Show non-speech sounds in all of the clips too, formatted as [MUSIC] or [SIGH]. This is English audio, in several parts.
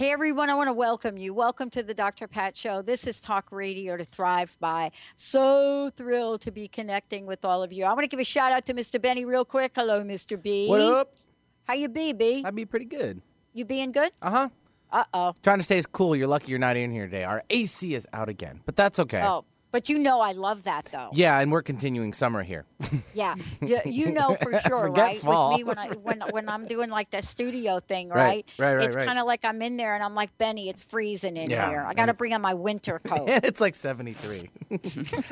Hey everyone, I want to welcome you. Welcome to the Dr. Pat Show. This is Talk Radio to Thrive by. So thrilled to be connecting with all of you. I want to give a shout out to Mr. Benny real quick. Hello, Mr. B. What up? How you be, B? I'd be pretty good. You being good? Uh huh. Uh oh. Trying to stay as cool. You're lucky you're not in here today. Our AC is out again, but that's okay. Oh, but you know I love that though. Yeah, and we're continuing summer here. Yeah, you, you [LAUGHS] know for sure, Forget right? fall. With me when I when when I'm doing like the studio thing, Right, right? right, right, It's right. kind of like I'm in there and I'm like Benny, it's freezing in Yeah, here. I got to bring on my winter [LAUGHS] coat. it's like 73. [LAUGHS]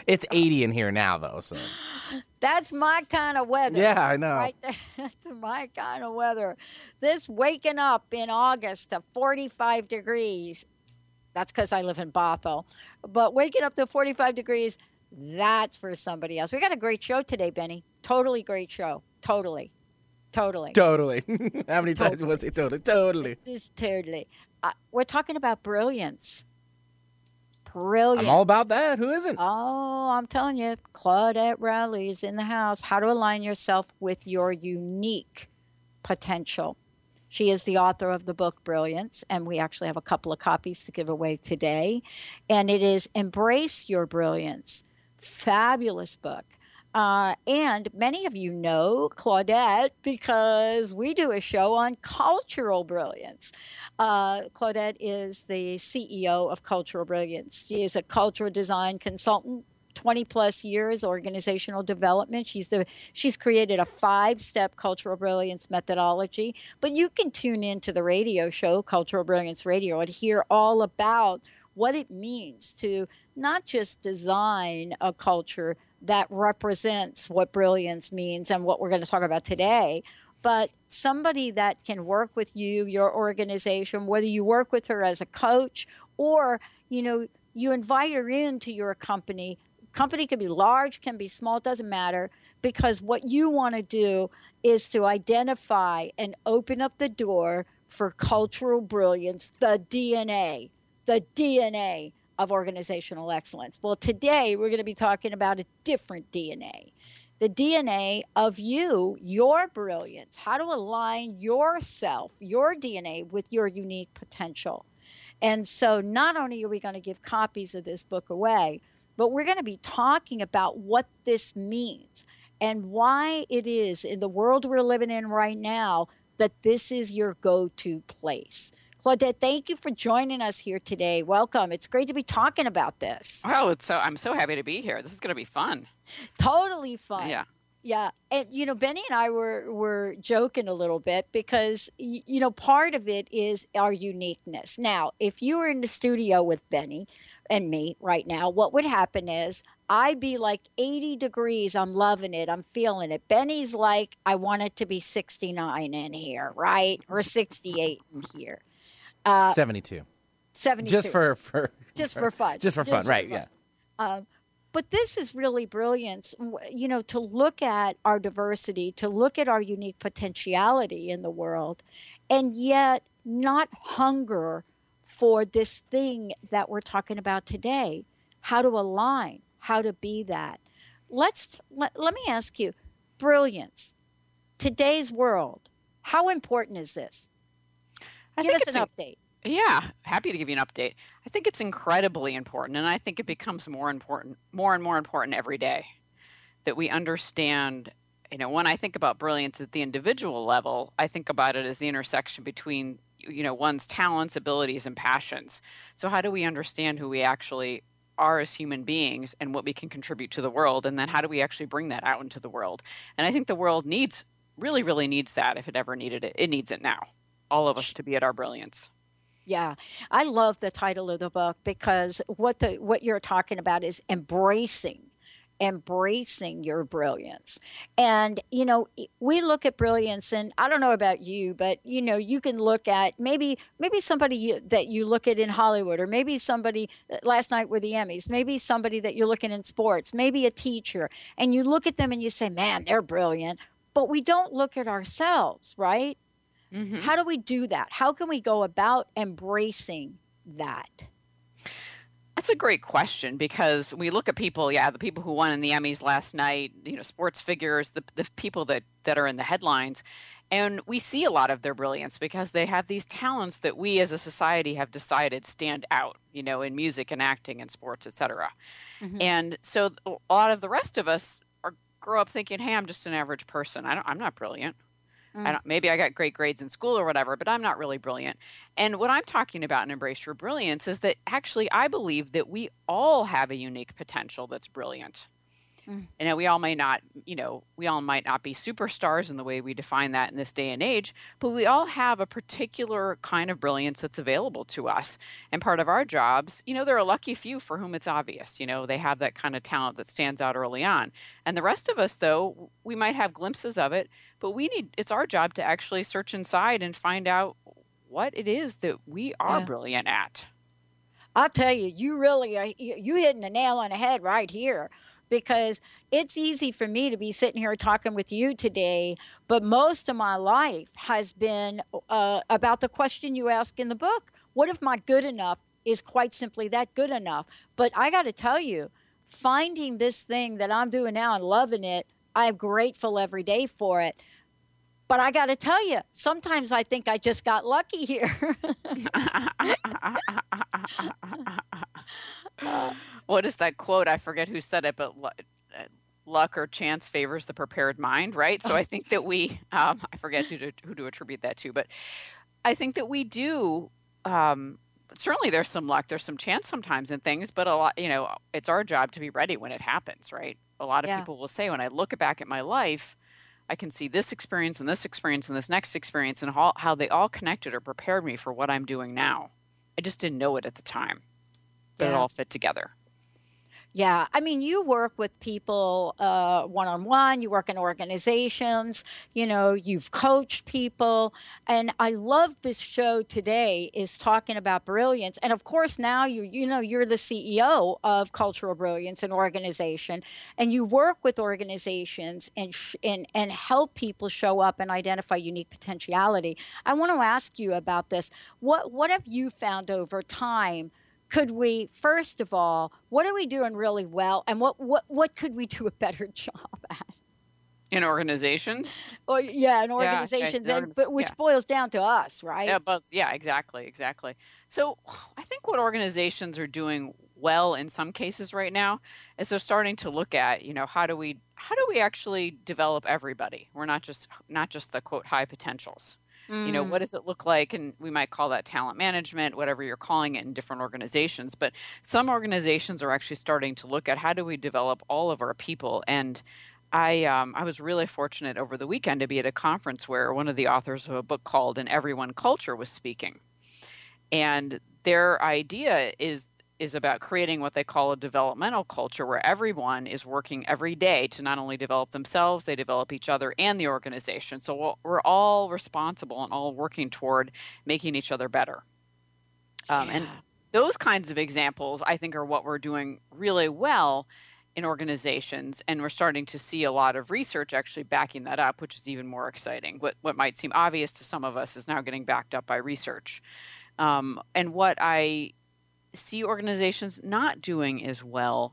it's 80 in here now, though. So That's my kind of weather. yeah, I know. Right there. That's my kind of weather. This waking up in August to 45 degrees. That's because I live in Bothell. But waking up to 45 degrees, that's for somebody else. We got a great show today, Benny. Totally great show. Totally. Totally. Totally. [LAUGHS] How many times was it totally? Totally. Just totally. Uh, we're talking about brilliance. Brilliant. I'm all about that. Who isn't? Oh, I'm telling you, Claudette Rowley is in the house. How to align yourself with your unique potential. She is the author of the book Brilliance, and we actually have a couple of copies to give away today. And it is Embrace Your Brilliance. Fabulous book. Uh, and many of you know Claudette because we do a show on cultural brilliance. Uh, Claudette is the CEO of Cultural Brilliance. She is a cultural design consultant. 20 plus years organizational development. She's the she's created a five step cultural brilliance methodology. But you can tune into the radio show cultural brilliance radio and hear all about what it means to not just design a culture that represents what brilliance means and what we're going to talk about today but somebody that can work with you your organization whether you work with her as a coach or you know you invite her into your company company can be large can be small it doesn't matter because what you want to do is to identify and open up the door for cultural brilliance the dna the dna of organizational excellence well today we're going to be talking about a different dna the DNA of you, your brilliance, how to align yourself, your DNA with your unique potential. And so, not only are we going to give copies of this book away, but we're going to be talking about what this means and why it is in the world we're living in right now that this is your go to place. Claudette, thank you for joining us here today. Welcome. It's great to be talking about this. Oh, it's so I'm so happy to be here. This is going to be fun. Totally fun. Yeah. Yeah, and you know, Benny and I were were joking a little bit because you know part of it is our uniqueness. Now, if you were in the studio with Benny and me right now, what would happen is I'd be like 80 degrees. I'm loving it. I'm feeling it. Benny's like, I want it to be 69 in here, right, or 68 in here. Uh, 72. 72. Just for, for just for fun. Just for fun, right? Yeah. Um, but this is really brilliance, w- you know, to look at our diversity, to look at our unique potentiality in the world, and yet not hunger for this thing that we're talking about today how to align, how to be that. Let's let, let me ask you brilliance, today's world, how important is this? I Give think us it's an update. Yeah, happy to give you an update. I think it's incredibly important, and I think it becomes more important, more and more important every day that we understand. You know, when I think about brilliance at the individual level, I think about it as the intersection between you know one's talents, abilities, and passions. So, how do we understand who we actually are as human beings and what we can contribute to the world? And then how do we actually bring that out into the world? And i think the world needs really really needs that if it ever needed it. It needs it now. All of us to be at our brilliance. Yeah. I love the title of the book because what the what you're talking about is embracing embracing your brilliance. And, you know, we look at brilliance and I don't know about you, but you know, you can look at maybe maybe somebody that you look at in Hollywood or maybe somebody uh, last night were the Emmys, maybe somebody that you're looking in sports, maybe a teacher, and you look at them and you say, "Man, they're brilliant." But we don't look at ourselves, right? Mm-hmm. How do we do that? How can we go about embracing that? That's a great question because we look at people, yeah, the people who won in the Emmys last night, you know, sports figures, the, the people that, that are in the headlines, and we see a lot of their brilliance because they have these talents that we as a society have decided stand out, you know, in music and acting and sports, etc. Mm-hmm. And so a lot of the rest of us are grow up thinking, "Hey, I'm just an average person. I don't, I'm not brilliant." Mm. I maybe I got great grades in school or whatever, but I'm not really brilliant. And what I'm talking about in Embrace Your Brilliance is that actually I believe that we all have a unique potential that's brilliant. Mm. And we all may not, you know, we all might not be superstars in the way we define that in this day and age, but we all have a particular kind of brilliance that's available to us. And part of our jobs, you know, there are a lucky few for whom it's obvious, you know, they have that kind of talent that stands out early on. And the rest of us, though, we might have glimpses of it, but we need, it's our job to actually search inside and find out what it is that we are yeah. brilliant at. I'll tell you, you really are, you hitting the nail on the head right here because it's easy for me to be sitting here talking with you today, but most of my life has been uh, about the question you ask in the book what if my good enough is quite simply that good enough? But I got to tell you, finding this thing that I'm doing now and loving it, I'm grateful every day for it. But I got to tell you, sometimes I think I just got lucky here. [LAUGHS] what is that quote? I forget who said it, but uh, luck or chance favors the prepared mind, right? So I think that we, [LAUGHS] um, I forget who to, who to attribute that to, but I think that we do. Um, certainly, there's some luck, there's some chance sometimes in things, but a lot, you know, it's our job to be ready when it happens, right? A lot of yeah. people will say, when I look back at my life, I can see this experience and this experience and this next experience and how, how they all connected or prepared me for what I'm doing now. I just didn't know it at the time but yeah. it all fit together. Yeah, I mean, you work with people one on one, you work in organizations, you know, you've coached people. And I love this show today is talking about brilliance. And of course, now you you know, you're the CEO of Cultural Brilliance, an organization, and you work with organizations and sh- and and help people show up and identify unique potentiality. I want to ask you about this. What what have you found over time? Could we first of all what are we doing really well and what what what could we do a better [LAUGHS] job at? In organizations? Oh, well yeah in organizations yeah, okay. and, but which yeah. boils down to us right? Yeah but yeah exactly exactly. So i think what organizations are doing well in some cases right now is they're starting to look at you know how do we how do we actually develop everybody? We're not just not just the quote high potentials Mm. You know, what mm. does it look like? And we might call that talent management, whatever you're calling it in different organizations. But some organizations are actually starting to look at how do we develop all of our people. And I um, I was really fortunate over the weekend to be at a conference where one of the authors of a book called "An Everyone Culture" was speaking, and their idea is is about creating what they call a developmental culture where everyone is working every day to not only develop themselves, they develop each other and the organization. So we're all responsible and all working toward making each other better. Um, yeah. And those kinds of examples, I think, are what we're doing really well in organizations. And we're starting to see a lot of research actually backing that up, which is even more exciting. What, what might seem obvious to some of us is now getting backed up by research. Um, and what I see organizations not doing as well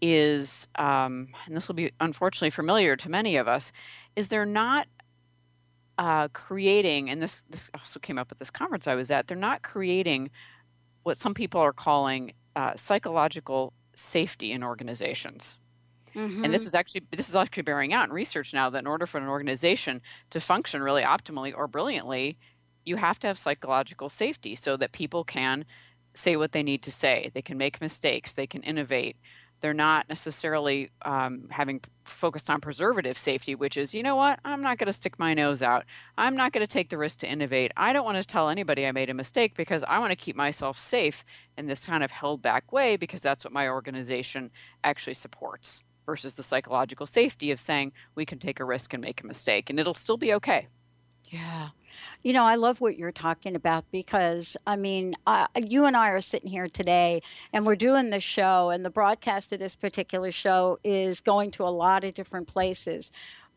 is, um, and this will be unfortunately familiar to many of us, is they're not uh, creating, and this this also came up at this conference I was at. They're not creating what some people are calling uh, psychological safety in organizations. Mm-hmm. And this mm-hmm. is actually this is actually bearing out in research now that in order for an organization to function really optimally or brilliantly, you have to have psychological safety so that people can say what they need to say. They can make mistakes. They can innovate. They're not necessarily um, having focused on preservative safety, which is, you know what, I'm not going to stick my nose out. I'm not going to take the risk to innovate. I don't want to tell anybody I made a mistake because I want to keep myself safe in this kind of held back way because that's what my organization actually supports versus the psychological safety of saying we can take a risk and make a mistake and it'll still be okay. Yeah. You know, I love what you're talking about because, I mean, you and I are sitting here today and we're doing this show, and the broadcast of this particular show is going to a lot of different places.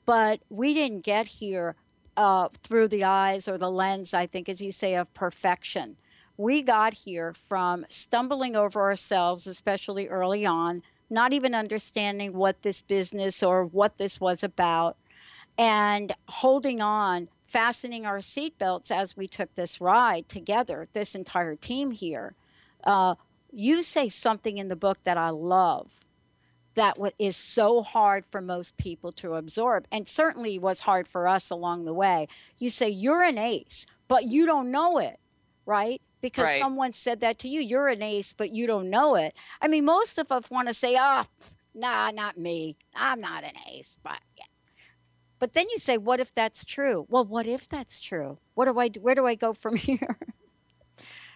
But we didn't get here uh, through the eyes or the lens, I think, as you say, of perfection. We got here from stumbling over ourselves, especially early on, not even understanding what this business or what this was about, and holding on fastening our seatbelts as we took this ride together, this entire team here. Uh, you say something in the book that I love that is so hard for most people to absorb, and certainly was hard for us along the way. You say you're an ace, but you don't know it, right? Because right. someone said that to you. You're an ace, but you don't know it. I mean, most of us want to say, oh, nah, not me. I'm not an ace, but yeah. But then you say, what if that's true? Well, what if that's true? What do I do? Where do I go from [LAUGHS] here?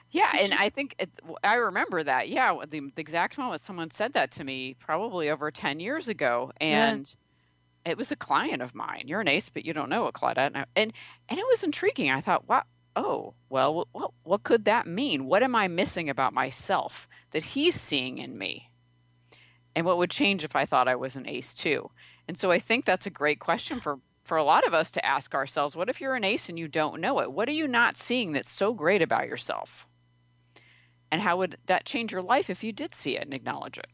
Yeah, and I think it, I remember that. Yeah, the, the, exact moment someone said that to me, probably over ten years ago, and yeah. it was a client of mine. You're an ace, but you don't know it, Claudette, and and, and it was intriguing. I thought, wow, oh, well, what what could that mean? What am I missing about myself that he's seeing in me? And what would change if I thought I was an ace too? And so I think that's a great question for for a lot of us to ask ourselves, what if you're an ace and you don't know it? What are you not seeing that's so great about yourself? And how would that change your life if you did see it and acknowledge it?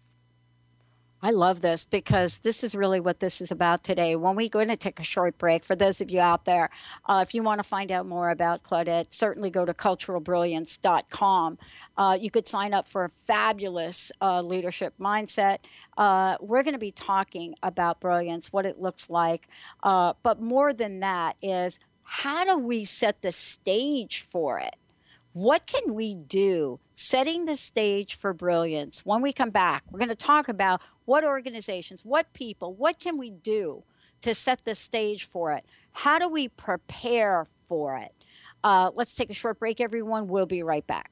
I love this because this is really what this is about today. When we go in to take a short break, for those of you out there, uh, if you want to find out more about Claudette, certainly go to culturalbrilliance.com. Uh, you could sign up for a fabulous uh, leadership mindset. Uh, we're going to be talking about brilliance, what it looks like. Uh, but more than that is how do we set the stage for it? What can we do setting the stage for brilliance? When we come back, we're going to talk about what organizations, what people, what can we do to set the stage for it? How do we prepare for it? Uh, let's take a short break, everyone. We'll be right back.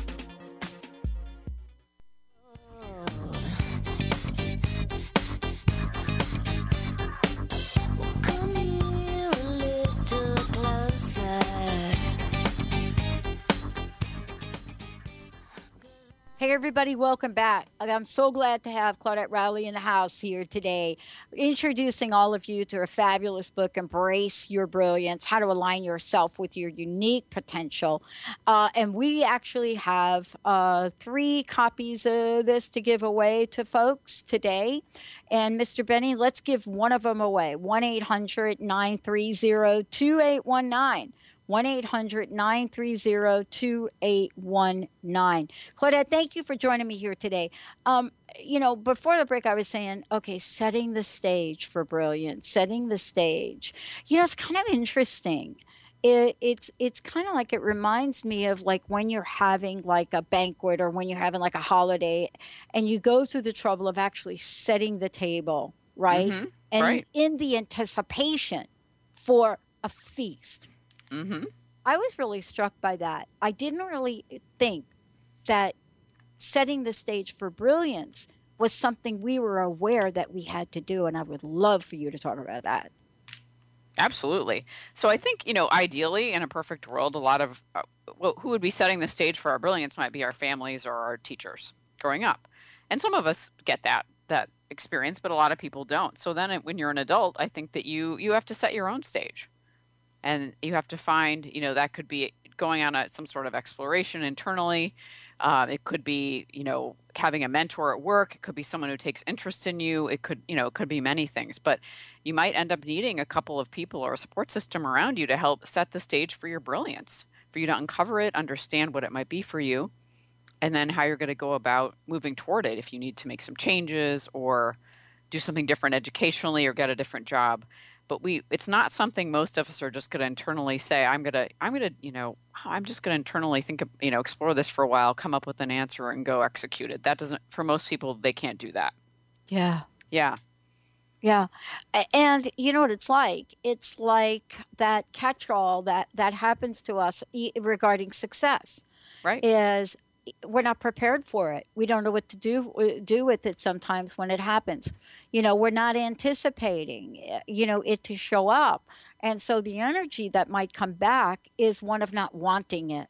Everybody, welcome back. I'm so glad to have Claudette Rowley in the house here today, introducing all of you to her fabulous book, Embrace Your Brilliance How to Align Yourself with Your Unique Potential. Uh, and we actually have uh, three copies of this to give away to folks today. And Mr. Benny, let's give one of them away 1 800 930 2819. 1 800 930 2819. Claudette, thank you for joining me here today. Um, you know, before the break, I was saying, okay, setting the stage for brilliance, setting the stage. You know, it's kind of interesting. It, it's it's kind of like it reminds me of like when you're having like a banquet or when you're having like a holiday and you go through the trouble of actually setting the table right Mhm, and right. in the anticipation for a feast Mm-hmm. I was really struck by that. I didn't really think that setting the stage for brilliance was something we were aware that we had to do. And I would love for you to talk about that. Absolutely. So I think, you know, ideally in a perfect world, a lot of uh, well, who would be setting the stage for our brilliance might be our families or our teachers growing up. And some of us get that that experience, but a lot of people don't. So then when you're an adult, I think that you you have to set your own stage. And you have to find, you know, that could be going on a, some sort of exploration internally. Uh, it could be, you know, having a mentor at work. It could be someone who takes interest in you. It could, you know, it could be many things. But you might end up needing a couple of people or a support system around you to help set the stage for your brilliance, for you to uncover it, understand what it might be for you, and then how you're going to go about moving toward it if you need to make some changes or do something different educationally or get a different job. But we it's not something most of us are just going to internally say I'm going to I'm going to, you know, I'm just going to internally think of, you know, explore this for a while, come up with an answer and go execute it. That doesn't for most people they can't do that. Yeah. Yeah. Yeah. And you know what it's like? It's like that catch all that, that happens to us regarding success. Right. is we're not prepared for it. We don't know what to do do with it sometimes when it happens. You know, we're not anticipating uh, you know it to show up. And so the energy that might come back is one of not wanting it.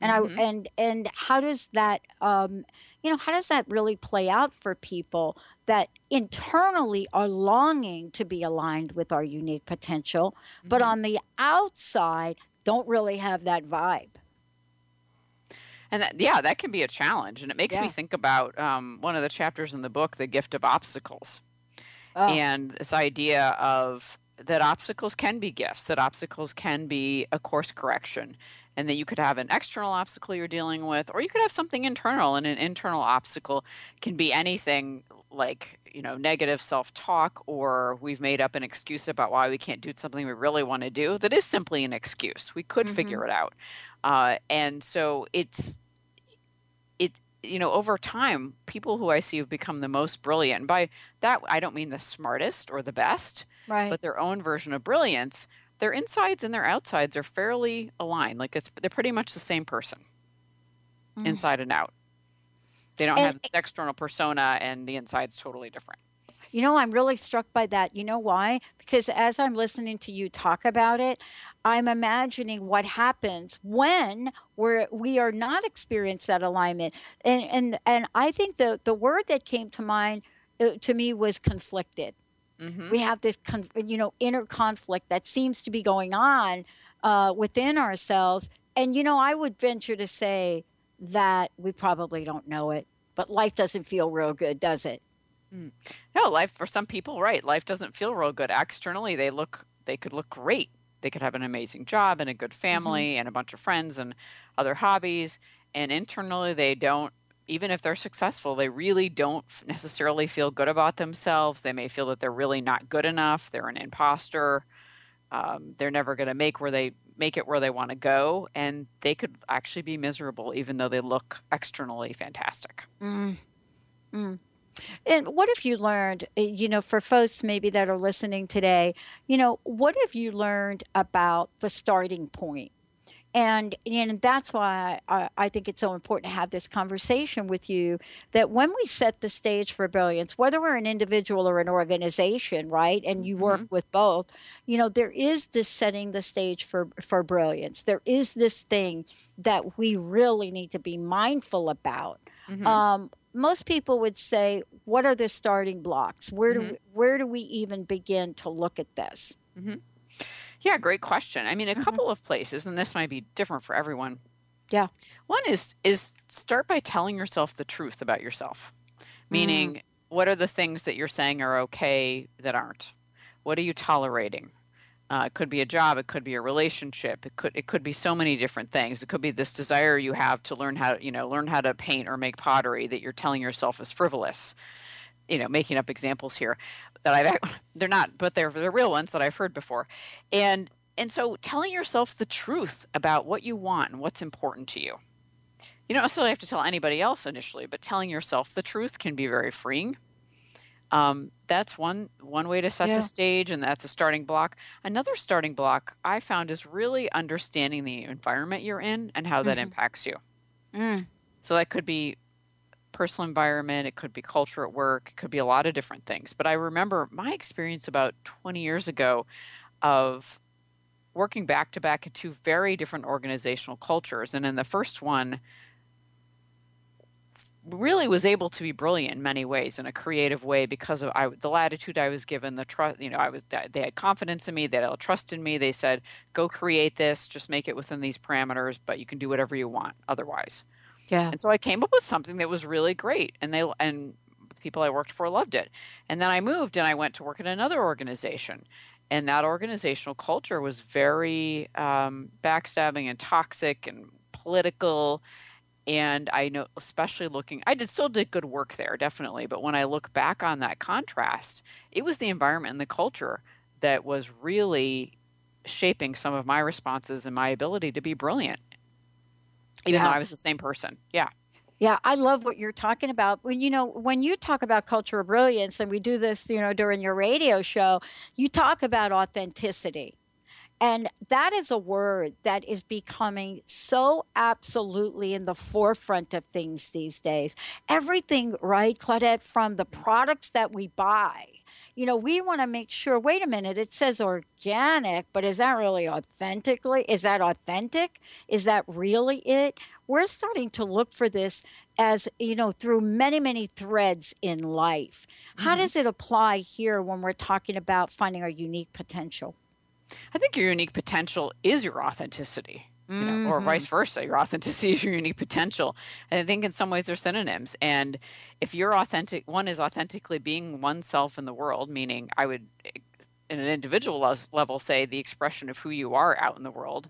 And Mhm. I and and how does that um you know, how does that really play out for people that internally are longing to be aligned with our unique potential, but Mhm. on the outside don't really have that vibe? And that, yeah, that can be a challenge. And it makes me think about um, one of the chapters in the book, The Gift of Obstacles. Oh, And this idea of that obstacles can be gifts, that obstacles can be a course correction, and that you could have an external obstacle you're dealing with, or you could have something internal. And an internal obstacle can be anything like, you know, negative self talk, or we've made up an excuse about why we can't do something we really want to do. That is simply an excuse. We could Mhm. figure it out. Uh, and so it's, it, you know, over time, people who I see have become the most brilliant. And by that, I don't mean the smartest or the best, right. but their own version of brilliance. Their insides and their outsides are fairly aligned. Like it's, they're pretty much the same person, Mm. inside and out. They don't And- have this external persona, and the inside's totally different. You know, I'm really struck by that. You know why? Because as I'm listening to you talk about it, I'm imagining what happens when we're we are not experiencing that alignment. And and and I think the the word that came to mind uh, to me was conflicted. Mm-hmm. We have this, con- you know, inner conflict that seems to be going on uh, within ourselves. And you know, I would venture to say that we probably don't know it, but life doesn't feel real good, does it? Mm. No, life for some people, right? Life doesn't feel real good. Externally, they look they could look great. They could have an amazing job and a good family mm-hmm. and a bunch of friends and other hobbies. And internally, they don't. Even if they're successful, they really don't necessarily feel good about themselves. They may feel that they're really not good enough. They're an imposter. Um, they're never going to make where they make it where they want to go, and they could actually be miserable, even though they look externally fantastic. Mm. Mm. And what have you learned, eh, you know, for folks maybe that are listening today, you know, what have you learned about the starting point? And, and that's why I, I think it's so important to have this conversation with you that when we set the stage for brilliance, whether we're an individual or an organization, right, and you work mm-hmm. with both, you know, there is this setting the stage for, for brilliance. There is this thing that we really need to be mindful about. Mm-hmm. Um, most people would say, "What are the starting blocks? Where do mm-hmm. we, where do we even begin to look at this?" Mm-hmm. Yeah, great question. I mean, a mm-hmm. couple of places, and this might be different for everyone. Yeah. One is is start by telling yourself the truth about yourself. Meaning, mm. what are the things that you're saying are okay that aren't? What are you tolerating? Uh, it could be a job. It could be a relationship. It could it could be so many different things. It could be this desire you have to learn how you know learn how to paint or make pottery that you're telling yourself is frivolous. You know, making up examples here that I've [LAUGHS] they're not, but they're the real ones that I've heard before, and and so telling yourself the truth about what you want and what's important to you. You don't necessarily have to tell anybody else initially, but telling yourself the truth can be very freeing um, that's one one way to set yeah. the stage, and that's a starting block. Another starting block I found is really understanding the environment you're in and how that mm-hmm. impacts you. Mm. So that could be personal environment, it could be culture at work, it could be a lot of different things. But I remember my experience about 20 years ago of working back to back in two very different organizational cultures. And in the first one, really was able to be brilliant in many ways in a creative way because of I, the latitude I was given, the trust. You know, I was they had confidence in me, they had trust in me. They said, "Go create this, just make it within these parameters, but you can do whatever you want otherwise." Yeah. And so I came up with something that was really great, and they and the people I worked for loved it. And then I moved and I went to work at another organization, and that organizational culture was very um, backstabbing and toxic and political and I know, especially looking, I did still did good work there, definitely. But when I look back on that contrast, it was the environment and the culture that was really shaping some of my responses and my ability to be brilliant, even yeah. though I was the same person. Yeah. Yeah, I love what you're talking about. When you know, when you talk about cultural brilliance, and we do this, you know, during your radio show, you talk about authenticity and that is a word that is becoming so absolutely in the forefront of things these days. Everything, right, Claudette, from the products that we buy. You know, we want to make sure, wait a minute, it says organic, but is that really authentically? Is that authentic? Is that really it? We're starting to look for this as, you know, through many, many threads in life. How mm-hmm. does it apply here when we're talking about finding our unique potential? I think your unique potential is your authenticity. You know, mm-hmm. or vice versa. Your authenticity is your unique potential. And I think in some ways they're synonyms. And if you're authentic, one is authentically being oneself in the world, meaning I would, in an individual level, say the expression of who you are out in the world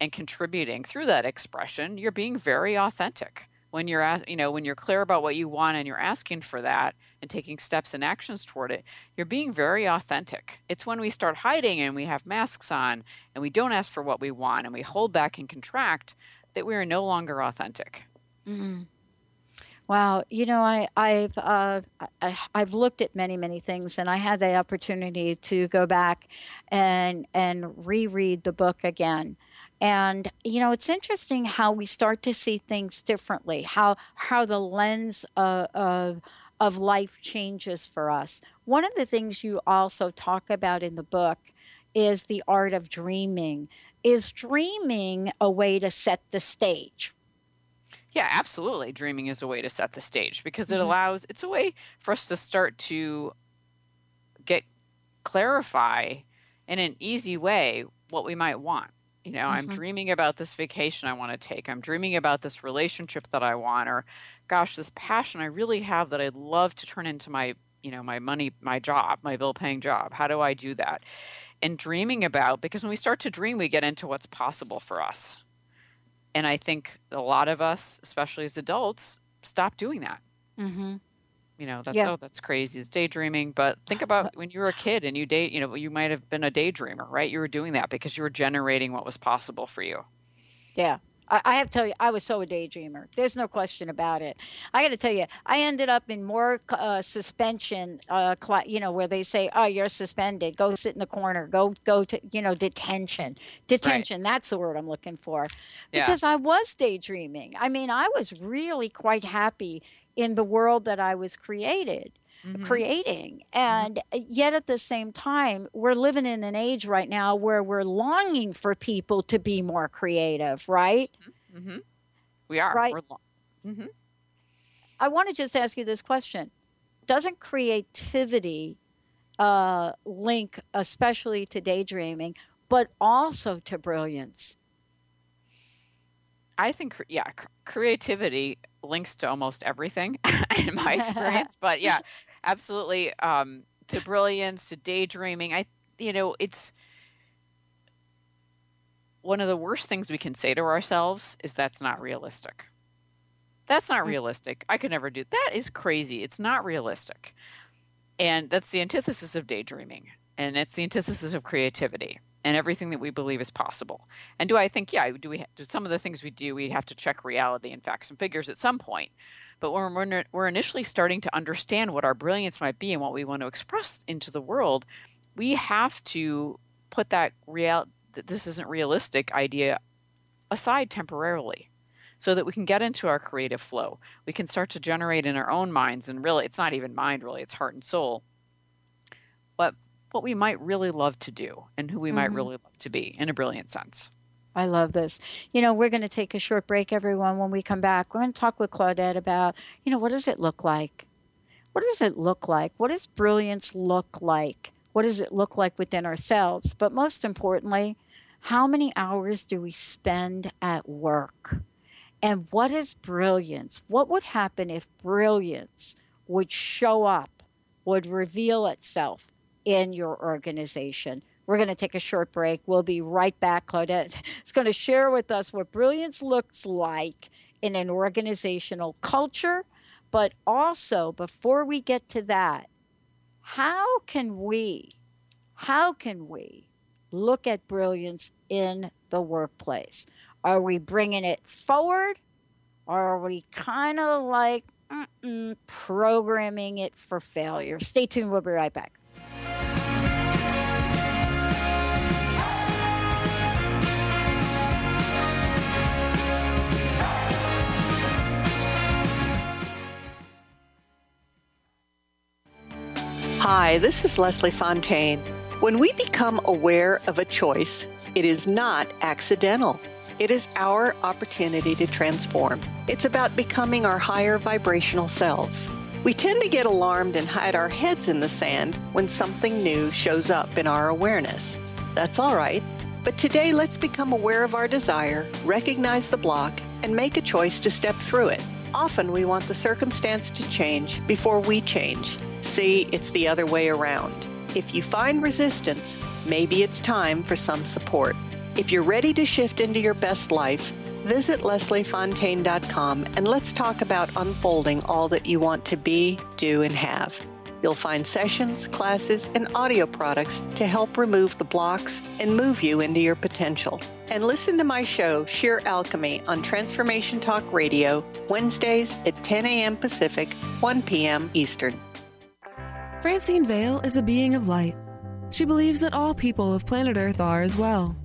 and contributing through that expression, you're being very authentic when you're you know when you're clear about what you want and you're asking for that and taking steps and actions toward it you're being very authentic. It's when we start hiding and we have masks on and we don't ask for what we want and we hold back and contract that we are no longer authentic. Mm-hmm. Wow, you know, I, I've uh, I, have looked at many many things, and I had the opportunity to go back and and reread the book again, and you know it's interesting how we start to see things differently how how the lens of, of of life changes for us. One of the things you also talk about in the book is the art of dreaming. Is dreaming a way to set the stage? Yeah, absolutely. Dreaming is a way to set the stage because it mm-hmm. allows, it's a way for us to start to get clarify in an easy way what we might want. You know, mm-hmm. I'm dreaming about this vacation I want to take. I'm dreaming about this relationship that I want, or gosh, this passion I really have that I'd love to turn into my, you know, my money, my job, my bill paying job. How do I do that? And dreaming about, because when we start to dream, we get into what's possible for us. And I think a lot of us, especially as adults, stop doing that. Mm-hmm you know that's yeah. oh that's crazy it's daydreaming but think [SIGHS] about when you were a kid and you date you know you might have been a daydreamer right you were doing that because you were generating what was possible for you yeah I, have to tell you, I was so a daydreamer. There's no question about it. I got to tell you, I ended up in more uh, suspension, uh, cl- you know, where they say, "Oh, you're suspended. Go sit in the corner. Go, go to, you know, detention. Detention. Right. That's the word I'm looking for." Because yeah. I was daydreaming. I mean, I was really quite happy in the world that I was created. Mm-hmm. creating. Mm-hmm. And mm-hmm. yet at the same time, we're living in an age right now where we're longing for people to be more creative, right? Mm-hmm. mm-hmm. We are. Right. Mm-hmm. I want to just ask you this question Doesn't creativity uh, link especially to daydreaming, but also to brilliance? I think, yeah, creativity links to almost everything [LAUGHS] in my [LAUGHS] experience. but yeah, absolutely. Um, to brilliance, to daydreaming. I, you know, it's one of the worst things we can say to ourselves is that's not realistic. That's not mm. realistic. I could never do that. Is crazy. It's not realistic. And that's the antithesis of daydreaming. And it's the antithesis of creativity and everything that we believe is possible. And do I think, yeah, do we do some of the things we do, we have to check reality and facts and figures at some point. But when we're, we're initially starting to understand what our brilliance might be and what we want to express into the world, we have to put that real that this isn't realistic idea aside temporarily so that we can get into our creative flow. We can start to generate in our own minds and really it's not even mind really, it's heart and soul. What what we might really love to do and who we mm-hmm. might really love to be in a brilliant sense. I love this. You know, we're going to take a short break, everyone. When we come back, we're going to talk with Claudette about, you know, what does it look like? What does it look like? What does brilliance look like? What does it look like within ourselves? But most importantly, how many hours do we spend at work? And what is brilliance? What would happen if brilliance would show up, would reveal itself in your organization. We're going to take a short break. We'll be right back. Claudette [LAUGHS] is going to share with us what brilliance looks like in an organizational culture. But also, before we get to that, how can we, how can we look at brilliance in the workplace? Are we bringing it forward? Or are we kind of like programming it for failure? Stay tuned. We'll be right back. Hi, this is Leslie Fontaine. When we become aware of a choice, it is not accidental. It is our opportunity to transform. It's about becoming our higher vibrational selves. We tend to get alarmed and hide our heads in the sand when something new shows up in our awareness. That's all right. But today, let's become aware of our desire, recognize the block, and make a choice to step through it. Often we want the circumstance to change before we change. See, it's the other way around. If you find resistance, maybe it's time for some support. If you're ready to shift into your best life, visit lesliefontaine.com and let's talk about unfolding all that you want to be, do, and have. You'll find sessions, classes, and audio products to help remove the blocks and move you into your potential. And listen to my show, Sheer Alchemy, on Transformation Talk Radio, Wednesdays at 10 a.m. Pacific, 1 p.m. Eastern. Francine Vale is a being of light. She believes that all people of planet Earth are as well.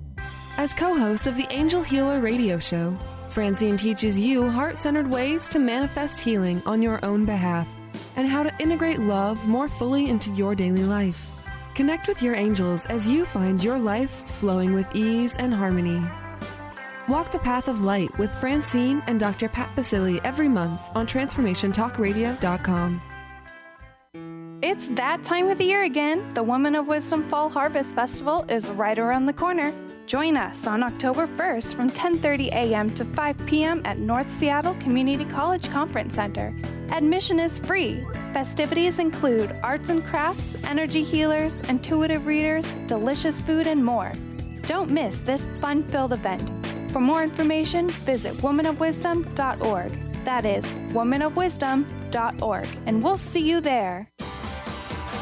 As co host of the Angel Healer radio show, Francine teaches you heart centered ways to manifest healing on your own behalf and how to integrate love more fully into your daily life. Connect with your angels as you find your life flowing with ease and harmony. Walk the path of light with Francine and Dr. Pat Baccili every month on TransformationTalkRadio.com. It's that time of the year again. The Woman of Wisdom Fall Harvest Festival is right around the corner. Join us on October 1st from 10:30 a.m. to 5 p.m. at North Seattle Community College Conference Center. Admission is free. Festivities include arts and crafts, energy healers, intuitive readers, delicious food, and more. Don't miss this fun-filled event. For more information, visit womanofwisdom.org. That is womanofwisdom.org, and we'll see you there.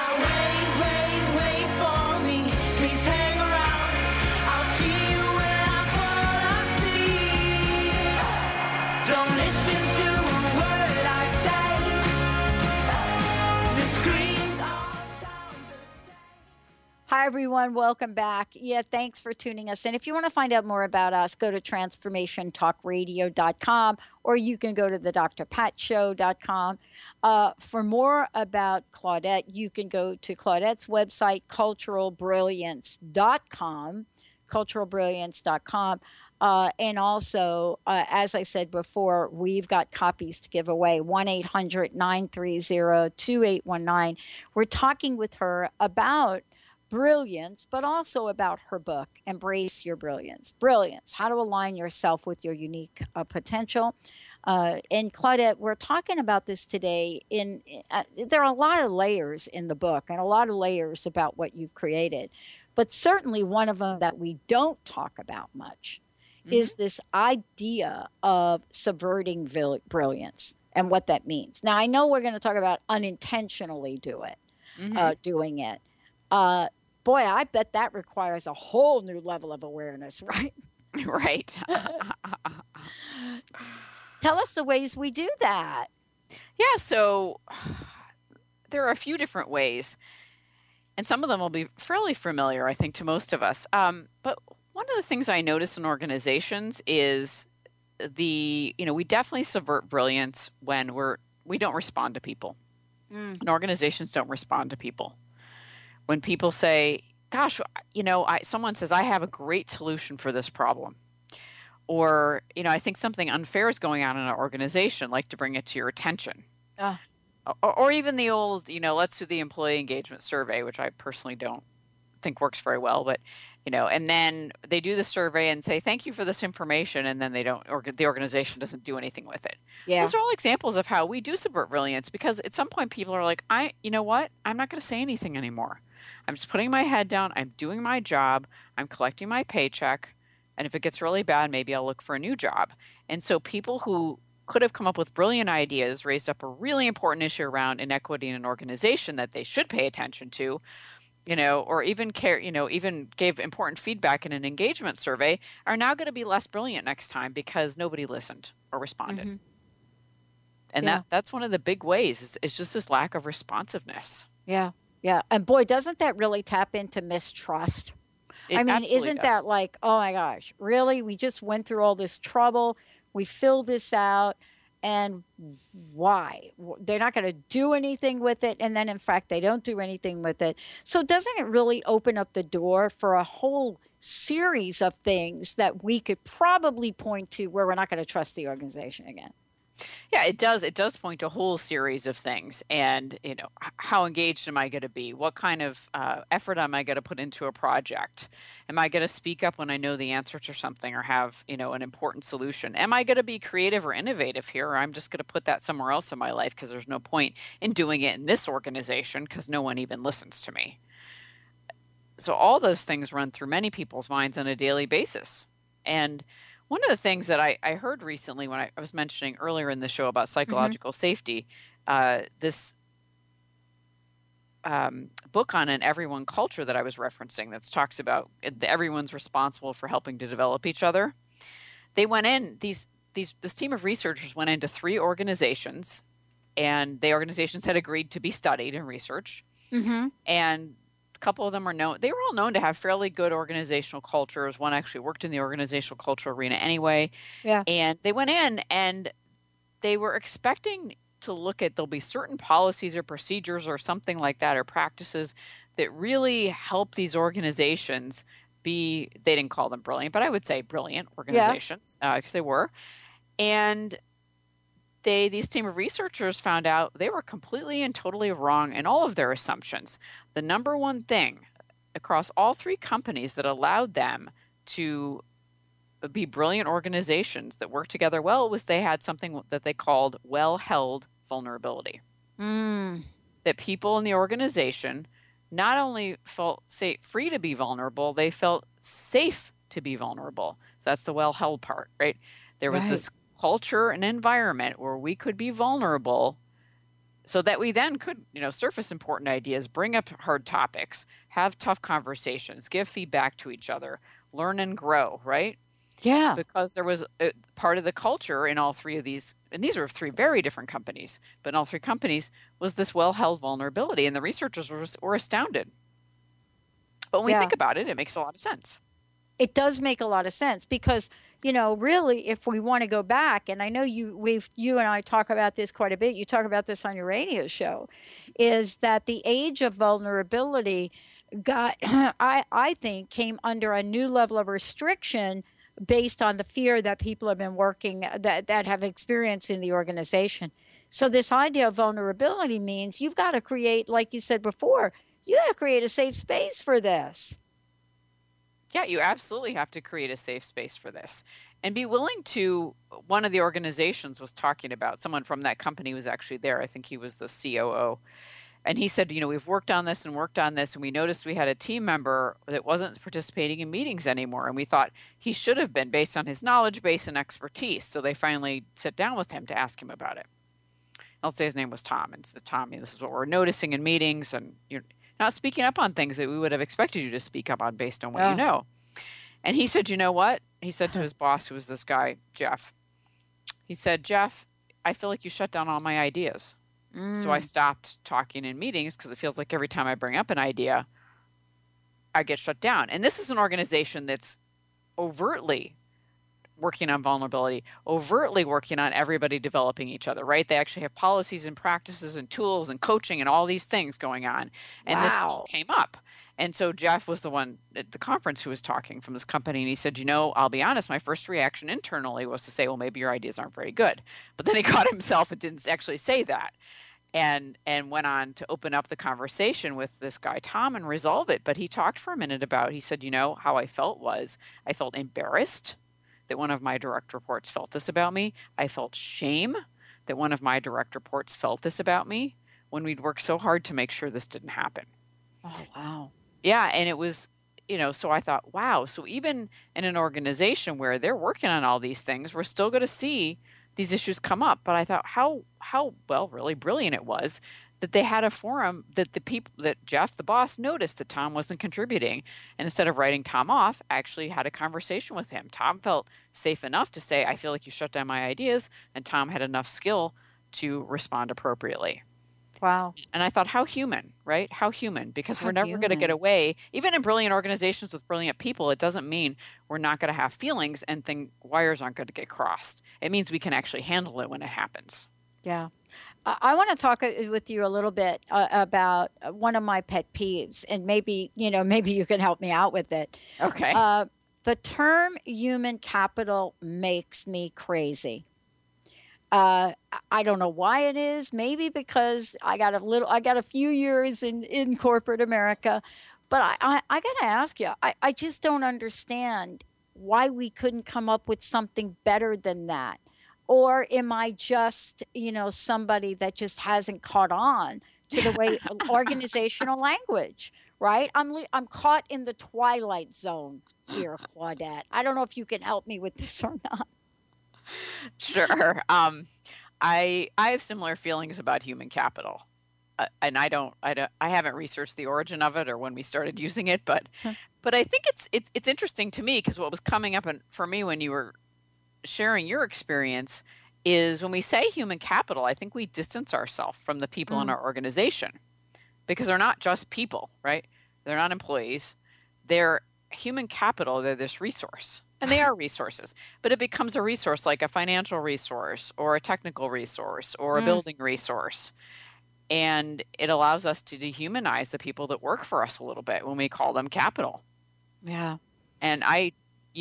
now. Hi, everyone. Welcome back. Yeah, thanks for tuning us in. If you want to find out more about us, go to transformationtalkradio.com or you can go to the drpatshow.com. Uh, for more about Claudette, you can go to Claudette's website, culturalbrilliance.com, culturalbrilliance.com. Uh, and also, uh, as I said before, we've got copies to give away 1 800 930 2819. We're talking with her about brilliance, but also about her book, Embrace Your Brilliance. Brilliance, how to align yourself with your unique uh, potential. Uh, and Claudette, we're talking about this today. In uh, there are a lot of layers in the book, and a lot of layers about what you've created, but certainly one of them that we don't talk about much mm-hmm. is this idea of subverting brilliance and what that means. Now, I know we're going to talk about unintentionally do it, mm-hmm. uh, doing it. Uh, boy, I bet that requires a whole new level of awareness, [LAUGHS] right? [LAUGHS] Right. [LAUGHS] Tell us the ways we do that. Yeah, so [SIGHS] there are a few different ways, and some of them will be fairly familiar, I think, to most of us. Um, but one of the things I notice in organizations is the you know we definitely subvert brilliance when we're we don't respond to people, mm. and organizations don't respond to people when people say, "Gosh, you know," I, someone says, "I have a great solution for this problem," or you know, I think something unfair is going on in an organization, like to bring it to your attention. Uh. Or, or even the old, you know, let's do the employee engagement survey, which I personally don't think works very well, but you know, and then they do the survey and say thank you for this information, and then they don't, or the organization doesn't do anything with it. Yeah, those are all examples of how we do subvert brilliance because at some point people are like, I, you know what, I'm not going to say anything anymore. I'm just putting my head down. I'm doing my job. I'm collecting my paycheck. And if it gets really bad, maybe I'll look for a new job. And so people who could have come up with brilliant ideas raised up a really important issue around inequity in an organization that they should pay attention to you know or even care you know even gave important feedback in an engagement survey are now going to be less brilliant next time because nobody listened or responded mm-hmm. and yeah. that that's one of the big ways is, is just this lack of responsiveness yeah yeah. And boy, doesn't that really tap into mistrust? It I mean, isn't does. that like, oh my gosh, really? We just went through all this trouble. We filled this out. And why? They're not going to do anything with it. And then, in fact, they don't do anything with it. So, doesn't it really open up the door for a whole series of things that we could probably point to where we're not going to trust the organization again? Yeah, it does. It does point to a whole series of things, and you know, how engaged am I going to be? What kind of uh, effort am I going to put into a project? Am I going to speak up when I know the answer to something or have you know an important solution? Am I going to be creative or innovative here, or I'm just going to put that somewhere else in my life because there's no point in doing it in this organization because no one even listens to me. So all those things run through many people's minds on a daily basis, and one of the things that I, I heard recently when I, I, was mentioning earlier in the show about mm-hmm. psychological mm-hmm. safety, uh, this um, book on an everyone culture that I was referencing that talks about everyone's responsible for helping to develop each other. They went in these these this team of researchers went into three organizations, and the organizations had agreed to be studied and researched. Mm-hmm. And couple of them are known they were all known to have fairly good organizational cultures. One actually worked in the organizational culture arena anyway yeah. and they went in and they were expecting to look at there'll be certain policies or procedures or something like that or practices that really help these organizations be they didn't call them brilliant but i would say brilliant organizations because yeah. uh, they were. And they these team of researchers found out they were completely and totally wrong in all of their assumptions. The number one thing across all three companies that allowed them to be brilliant organizations that work together well was they had something that they called well held vulnerability. Mm. That people in the organization not only felt say, free to be vulnerable, they felt safe to be vulnerable. So that's the well held part, right? There was right. this culture and environment where we could be vulnerable so that we then could you know surface important ideas bring up hard topics have tough conversations give feedback to each other learn and grow right? Yeah. Because there was a, part of the culture in all three of these and these are three very different companies but in all three companies was this well-held vulnerability and the researchers were, were astounded. But when we think about it it makes a lot of sense. It does make a lot of sense because you know really if we want to go back and i know you we've you and i talk about this quite a bit you talk about this on your radio show is that the age of vulnerability got [CLEARS THROAT] i i think came under a new level of restriction based on the fear that people have been working uh, that that have experienced in the organization. So this idea of vulnerability means you've got to create like you said before you got to create a safe space for this yeah, you absolutely have to create a safe space for this and be willing to. One of the organizations was talking about someone from that company was actually there. I think he was the COO. And he said, you know, we've worked on this and worked on this, and we noticed we had a team member that wasn't participating in meetings anymore. And we thought he should have been based on his knowledge base and expertise. So they finally sat down with him to ask him about it. I'll say his name was Tom. And Tommy, this is what we're noticing in meetings. And you're, not speaking up on things that we would have expected you to speak up on based on what you know. And he said, You know what? He said to [LAUGHS] his boss, who was this guy, Jeff, he said, Jeff, I feel like you shut down all my ideas. Mm. So I mm. stopped talking in meetings because it feels like every time I bring up an idea, I get shut down. And this is an organization that's overtly working on vulnerability, overtly working on everybody developing each other, right? They actually have policies and practices and tools and coaching and all these things going on. And wow. this came up. And so Jeff was the one at the conference who was talking from this company. And he said, You know, I'll be honest, my first reaction internally was to say, Well, maybe your ideas aren't very good. But then he caught himself and didn't actually say that. And and went on to open up the conversation with this guy Tom and resolve it. But he talked for a minute about he said, you know, how I felt was I felt embarrassed that one of my direct reports felt this about me. I felt shame that one of my direct reports felt this about me when we'd worked so hard to make sure this didn't happen. Oh, wow. Yeah. And it was, you know, so I thought, wow. So even in an organization where they're working on all these things, we're still going to see these issues come up. But I thought how, how well, really brilliant it was that they had a forum that the people that Jeff, the boss, noticed that Tom wasn't contributing. And instead of writing Tom off, actually had a conversation with him. Tom felt safe enough to say, I feel like you shut down my ideas. And Tom had enough skill to respond appropriately. Wow. And I thought, how human, right? How human, because how we're never going to get away. Even in brilliant organizations with brilliant people, it doesn't mean we're not going to have feelings and think wires aren't going to get crossed. It means we can actually handle it when it happens. Yeah. I want to talk uh, with you a little bit uh, about uh, one of my pet peeves, and maybe you know, [LAUGHS] maybe you can help me out with it. Okay. Uh, the term human capital makes me crazy. Uh, I don't know why it is. Maybe because I got a little, I got a few years in in corporate America, but I I, I got to ask you, I, I just don't understand why we couldn't come up with something better than that. Or am I just, you know, somebody that just hasn't caught on to the way [LAUGHS] organizational language, right? I'm I'm caught in the twilight zone here, Claudette. I don't know if you can help me with this [LAUGHS] or not. Sure. Um, I I have similar feelings about human capital. Uh, and I don't, I don't, I haven't researched the origin of it or when we started using it, but, but I think it's it's it's interesting to me because what was coming up in, for me when you were sharing your experience is when we say human capital, I think we distance ourselves from the people mm. in our organization because they're not just people, right? They're not employees. They're human capital. They're this resource and they are [LAUGHS] resources but it becomes a resource like a financial resource or a technical resource or a mm. building resource and it allows us to dehumanize the people that work for us a little bit when we call them capital yeah and i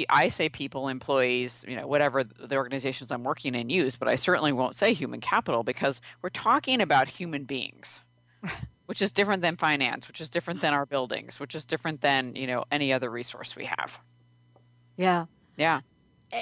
i say people employees you know whatever the organizations i'm working in use but i certainly won't say human capital because we're talking about human beings [LAUGHS] which is different than finance which is different than our buildings which is different than you know any other resource we have yeah. Yeah.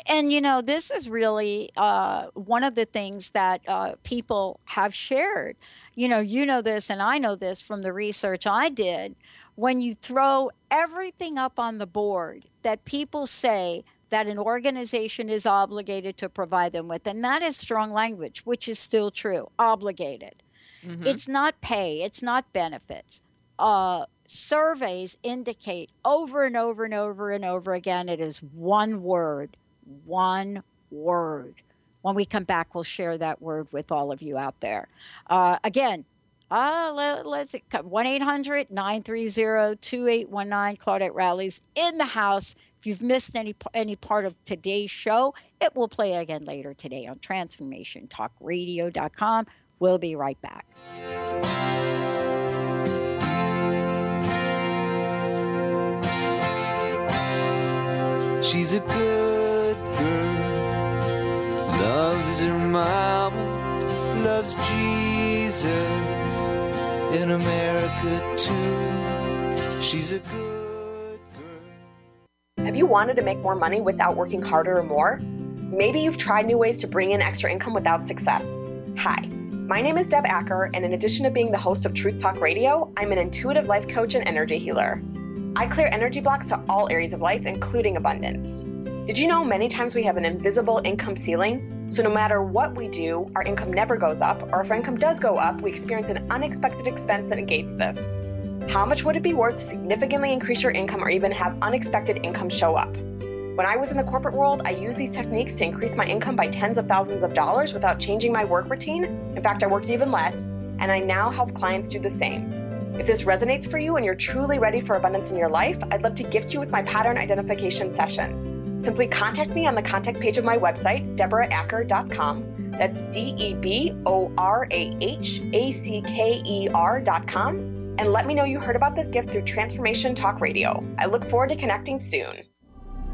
And you know, this is really uh, one of the things that uh, people have shared. You know, you know this, and I know this from the research I did. When you throw everything up on the board that people say that an organization is obligated to provide them with, and that is strong language, which is still true obligated. Mm-hmm. It's not pay, it's not benefits. Uh, surveys indicate over and over and over and over again it is one word, one word. When we come back, we'll share that word with all of you out there. Uh, again, uh, let, us 1 800 930 2819. Claudette Rowley's in the house. If you've missed any any part of today's show, it will play again later today on transformationtalkradio.com. We'll be right back. She's a good girl, loves her mama, loves Jesus in America too. She's a good girl. Have you wanted to make more money without working harder or more? Maybe you've tried new ways to bring in extra income without success. Hi. My name is Deb Acker, and in addition to being the host of Truth Talk Radio, I'm an intuitive life coach and energy healer. I clear energy blocks to all areas of life, including abundance. Did you know many times we have an invisible income ceiling? So no matter what we do, our income never goes up, or if our income does go up, we experience an unexpected expense that negates this. How much would it be worth to significantly increase your income or even have unexpected income show up? When I was in the corporate world, I used these techniques to increase my income by tens of thousands of dollars without changing my work routine. In fact, I worked even less, and I now help clients do the same. If this resonates for you and you're truly ready for abundance in your life, I'd love to gift you with my pattern identification session. Simply contact me on the contact page of my website, deborahacker.com. That's D E B O R A H A C K E R.com. And let me know you heard about this gift through Transformation Talk Radio. I look forward to connecting soon.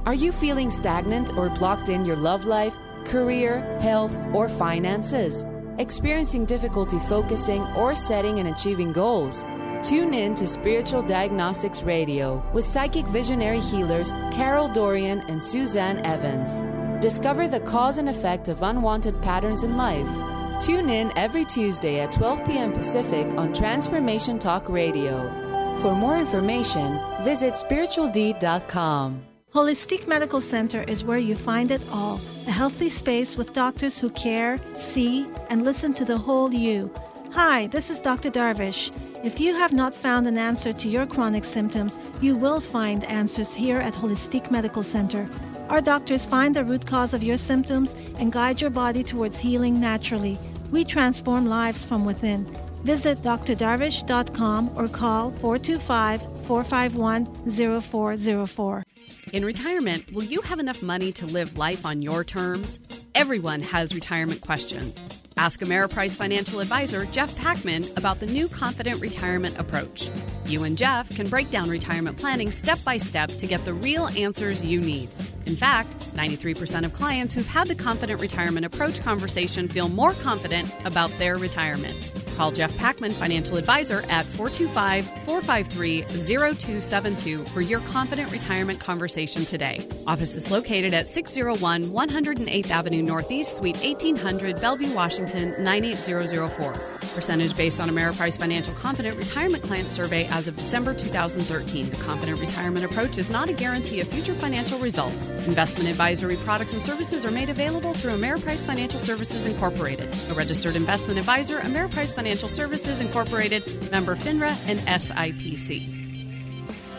Are you feeling stagnant or blocked in your love life, career, health, or finances? Experiencing difficulty focusing or setting and achieving goals? Tune in to Spiritual Diagnostics Radio with psychic visionary healers Carol Dorian and Suzanne Evans. Discover the cause and effect of unwanted patterns in life. Tune in every Tuesday at 12 p.m. Pacific on Transformation Talk Radio. For more information, visit spiritualdeed.com. Holistic Medical Center is where you find it all a healthy space with doctors who care, see, and listen to the whole you. Hi, this is Dr. Darvish. If you have not found an answer to your chronic symptoms, you will find answers here at Holistic Medical Center. Our doctors find the root cause of your symptoms and guide your body towards healing naturally. We transform lives from within. Visit drdarvish.com or call 425 451 0404. In retirement, will you have enough money to live life on your terms? Everyone has retirement questions. Ask Ameriprise financial advisor Jeff Packman about the new Confident Retirement Approach. You and Jeff can break down retirement planning step by step to get the real answers you need. In fact, 93% of clients who've had the Confident Retirement Approach conversation feel more confident about their retirement. Call Jeff Packman, financial advisor, at 425 453 0272 for your Confident Retirement conversation today. Office is located at 601 108th Avenue Northeast, Suite 1800, Bellevue, Washington 98004. Percentage based on Ameriprise Financial Confident Retirement Client Survey as of December 2013. The Confident Retirement Approach is not a guarantee of future financial results. Investment advisory products and services are made available through Ameriprise Financial Services Incorporated, a registered investment advisor, Ameriprise Financial Services Incorporated, member FINRA and SIPC.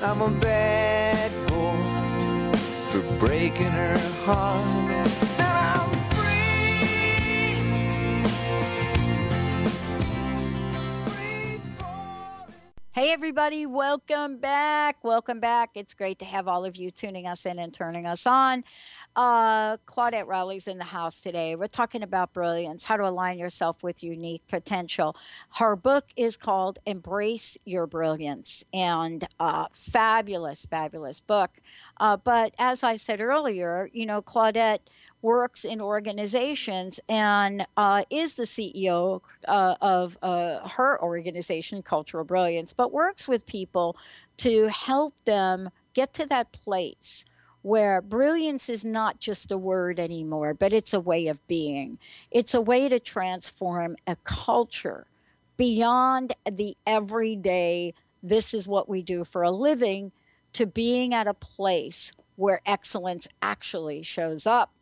I'm a bad boy for breaking her heart. Hey, everybody, welcome back. Welcome back. It's great to have all of you tuning us in and turning us on. Uh, Claudette Rowley's in the house today. We're talking about brilliance, how to align yourself with unique potential. Her book is called Embrace Your Brilliance, and uh, fabulous, fabulous book. Uh, but as I said earlier, you know, Claudette works in organizations and uh, is the CEO uh, of uh, her organization, Cultural Brilliance, but works with people to help them get to that place where brilliance is not just a word anymore, but it's a way of being. It's a way to transform a culture beyond the everyday, this is what we do for a living, to being at a place where excellence actually shows up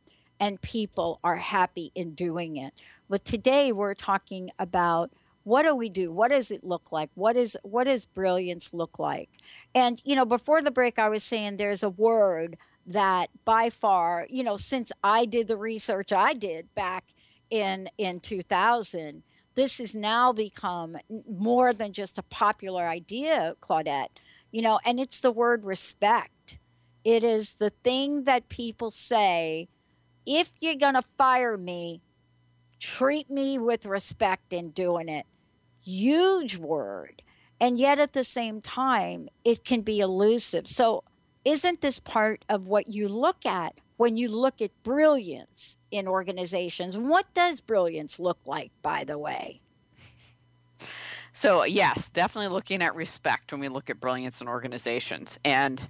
and people are happy in doing it. But today we're talking about what do we do? What does it look like? What is what does brilliance look like? And you know, before the break I was saying there's a word that by far, you know, since I did the research I did back in in 2000, this has now become more than just a popular idea, Claudette. You know, and it's the word respect. It is the thing that people say if you're going to fire me, treat me with respect in doing it. Huge word. And yet at the same time, it can be elusive. So, isn't this part of what you look at when you look at brilliance in organizations? What does brilliance look like, by the way? So, yes, definitely looking at respect when we look at brilliance in organizations. And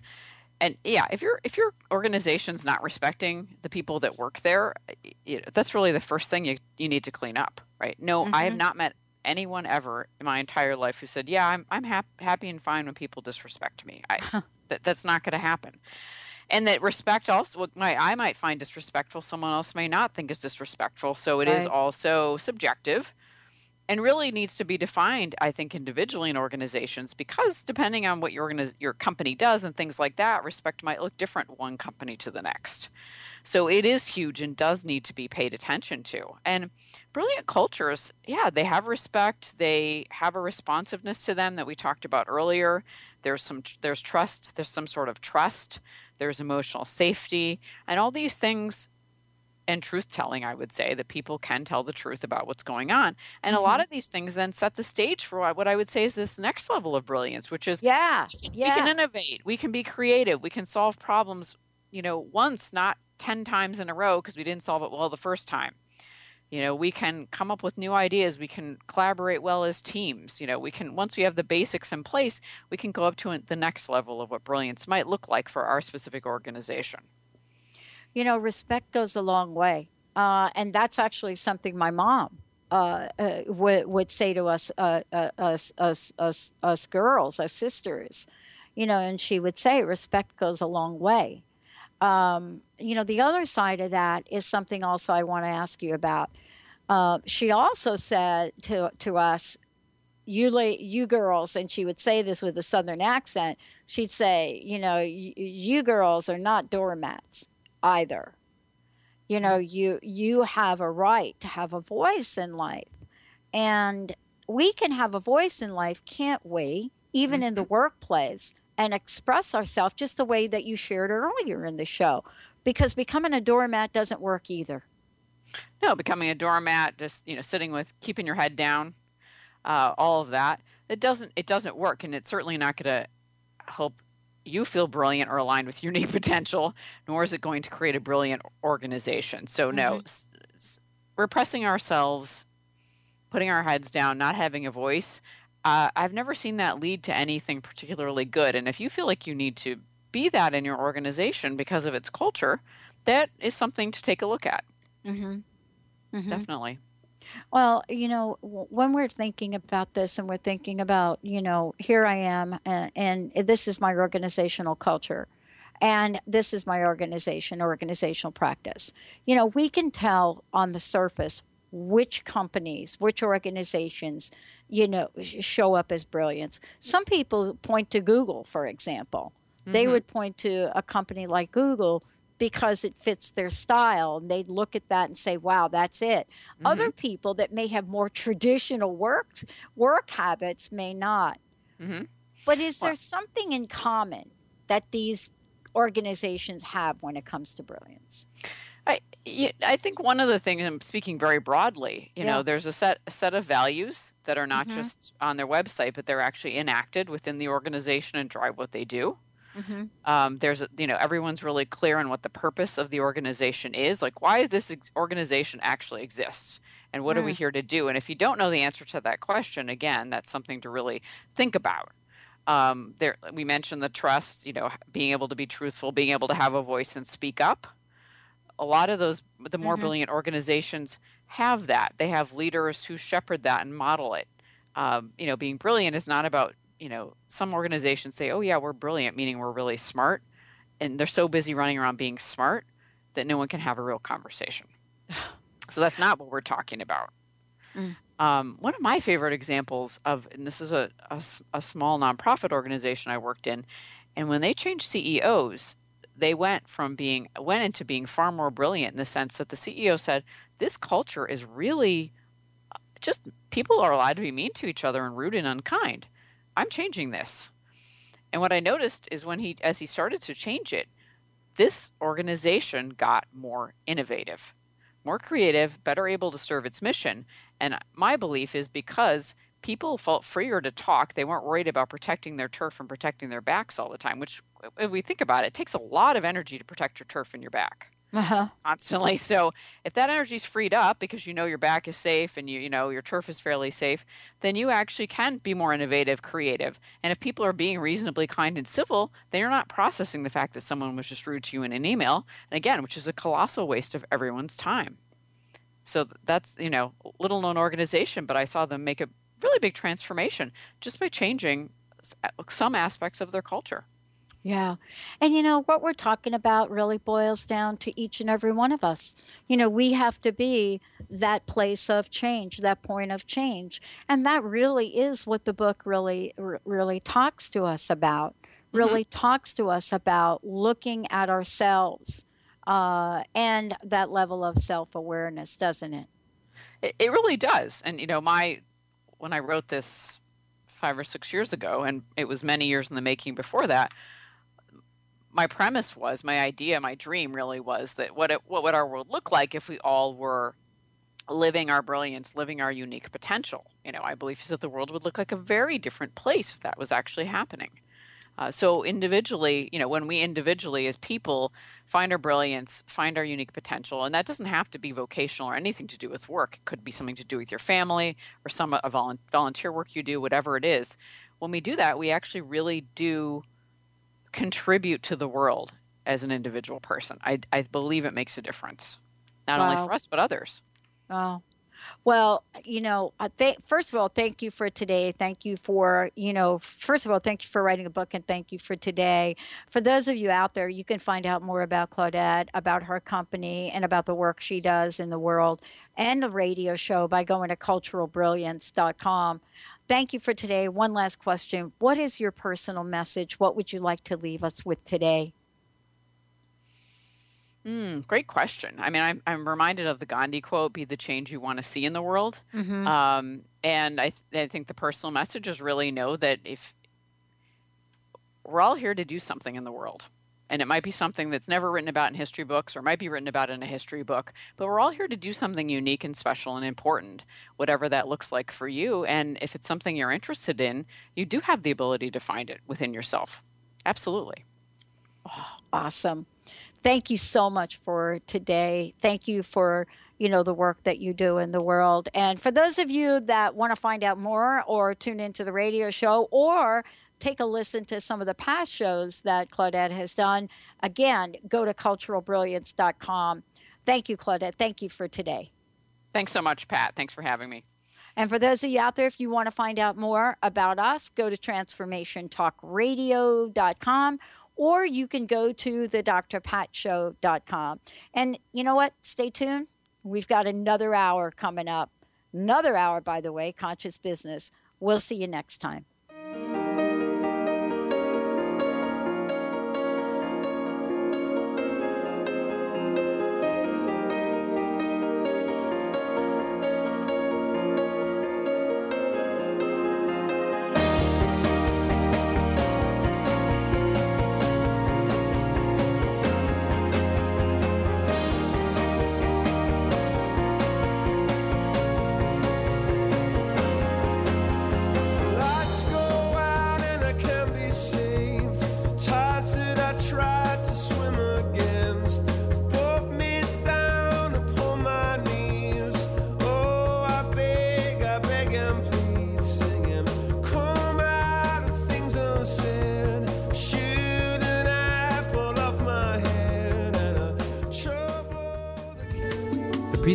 and yeah, if your if your organization's not respecting the people that work there, you know, that's really the first thing you you need to clean up, right? No, mm-hmm. I have mm-hmm. not met anyone ever in my entire life who said, "Yeah, I'm I'm hap- happy and fine when people disrespect me." I, that that's not going to happen. And that respect also, what I might find disrespectful, someone else may not think is disrespectful. So it right. is also subjective and really needs to be defined, I think, individually in organizations because depending on what your organiz- your company does and things like that, respect might look different one company to the next. So it is huge and does need to be paid attention to. And brilliant cultures, yeah, they have respect, they have a responsiveness to them that we talked about earlier. There's some there's trust, there's some sort of trust, there's emotional safety, and all these things and truth telling, I would say, that people can tell the truth about what's going on. And mm-hmm. a lot mm-hmm. of these things then set the stage for what I would say is this next level of brilliance, which is yeah, we can, yeah. we can innovate, we can be creative, we can solve problems, you know, once, not 10 times in a row because we didn't solve it well the first time. You know, we can come up with new ideas. We can collaborate well as teams. You know, we can, once we have the basics in place, we can go up to the next level of what brilliance might look like for our specific organization you know, respect goes a long way. Uh, and that's actually something my mom uh, uh, would, would say to us, uh, uh, us, us, us, us girls, us sisters, you know, and she would say, respect goes a long way. Um, you know, the other side of that is something also I want to ask you about. Uh, she also said to, to us, you la- you girls and she would say this with a southern accent she'd say you know you girls are not doormats either. You know, mm. you you have a right to have a voice in life. And we can have a voice in life, can't we? Even mm-hmm. in the mm-hmm. workplace and express ourselves just the way that you shared earlier in the show. Because becoming a doormat doesn't work either. No, becoming a doormat, just you know, sitting with keeping your head down, uh, all of that. It doesn't it doesn't work, and it's certainly not going to help you feel brilliant or aligned with unique [LAUGHS] potential, nor is it going to create a brilliant organization. So, mm-hmm. no, s- s- repressing ourselves, putting our heads down, not having a voice, uh, I've never seen that lead to anything particularly good. And if you feel like you need to be that in your organization because of its culture, that is something to take a look at. Mm-hmm. Mm-hmm. Definitely. Well, you know, when we're thinking about this and we're thinking about, you know, here I am and, and this is my organizational culture and this is my organization, organizational practice. You know, we can tell on the surface which companies, which organizations, you know, show up as brilliance. Some people point to Google, for example. Mm-hmm. They would point to a company like Google because it fits their style and they'd look at that and say wow that's it mm-hmm. other people that may have more traditional works work habits may not mm-hmm. but is there well, something in common that these organizations have when it comes to brilliance I, I think one of the things I'm speaking very broadly, you yeah. know, there's a set a set of values that are not mm-hmm. just on their website, but they're actually enacted within the organization and drive what they do. Mm-hmm. Um, there's, a, you know, everyone's really clear on what the purpose of the organization is. Like, why is this organization actually exists, and what mm. are we here to do? And if you don't know the answer to that question, again, that's something to really think about. Um, there, we mentioned the trust. You know, being able to be truthful, being able to have a voice and speak up. A lot of those, the more mm-hmm. brilliant organizations have that. They have leaders who shepherd that and model it. Um, you know, being brilliant is not about you know, some organizations say, "Oh yeah, we're brilliant," meaning we're really smart, and they're so busy running around being smart that no one can have a real conversation. [SIGHS] so that's not what we're talking about. Mm. Um, one of my favorite examples of, and this is a, a, a small nonprofit organization I worked in, and when they changed CEOs, they went from being went into being far more brilliant in the sense that the CEO said, "This culture is really." Uh, just people are allowed to be mean to each other and rude and unkind. I'm changing this. And what I noticed is when he, as he started to change it, this organization got more innovative, more creative, better able to serve its mission. And my belief is because people felt freer to talk, they weren't worried about protecting their turf and protecting their backs all the time, which, if we think about it, it takes a lot of energy to protect your turf and your back uh-huh. constantly. So if that energy is freed up because you know your back is safe and you you know your turf is fairly safe, then you actually can be more innovative, creative. And if people are being reasonably kind and civil, then you're not processing the fact that someone was just rude to you in an email. And again, which is a colossal waste of everyone's time. So that's you know little known organization, but I saw them make a really big transformation just by changing some aspects of their culture. Yeah. And you know, what we're talking about really boils down to each and every one of us. You know, we have to be that place of change, that point of change. And that really is what the book really really talks to us about. Mm-hmm. Really mm-hmm. talks to us about looking at ourselves uh, and that level of self-awareness, doesn't it? it? It really does. And you know, my when I wrote this 5 or 6 years ago and it was many years in the making before that, my premise was my idea my dream really was that what it, what would our world look like if we all were living our brilliance living our unique potential? You know i believe that the world would look like a very different place if that was actually happening. Uh, so individually you know when we individually as people find our brilliance find our unique potential and that doesn't have to be vocational or anything to do with work. It could be something to do with your family or some a volunteer work you do whatever it is. When we do that we actually really do contribute to the world as an individual person. I, I believe it makes a difference, not wow. only for us, but others. Oh, well, you know, th- first of all, thank you for today. Thank you for, you know, first of all, thank you for writing the book and thank you for today. For those of you out there, you can find out more about Claudette, about her company, and about the work she does in the world and the radio show by going to culturalbrilliance.com. Thank you for today. One last question. What is your personal message? What would you like to leave us with today? Mm, great question. I mean, I'm, I'm reminded of the Gandhi quote be the change you want to see in the world. Mm-hmm. Um, and I, th- I think the personal message is really know that if we're all here to do something in the world, and it might be something that's never written about in history books or might be written about in a history book, but we're all here to do something unique and special and important, whatever that looks like for you. And if it's something you're interested in, you do have the ability to find it within yourself. Absolutely. Oh, awesome. Thank you so much for today. Thank you for you know the work that you do in the world. And for those of you that want to find out more or tune into the radio show or take a listen to some of the past shows that Claudette has done, again, go to culturalbrilliance.com. Thank you, Claudette. Thank you for today. Thanks so much, Pat. Thanks for having me. And for those of you out there, if you want to find out more about us, go to transformationtalkradio.com or you can go to the drpatshow.com. And you know what? Stay tuned. We've got another hour coming up. Another hour, by the way, conscious business. We'll see you next time.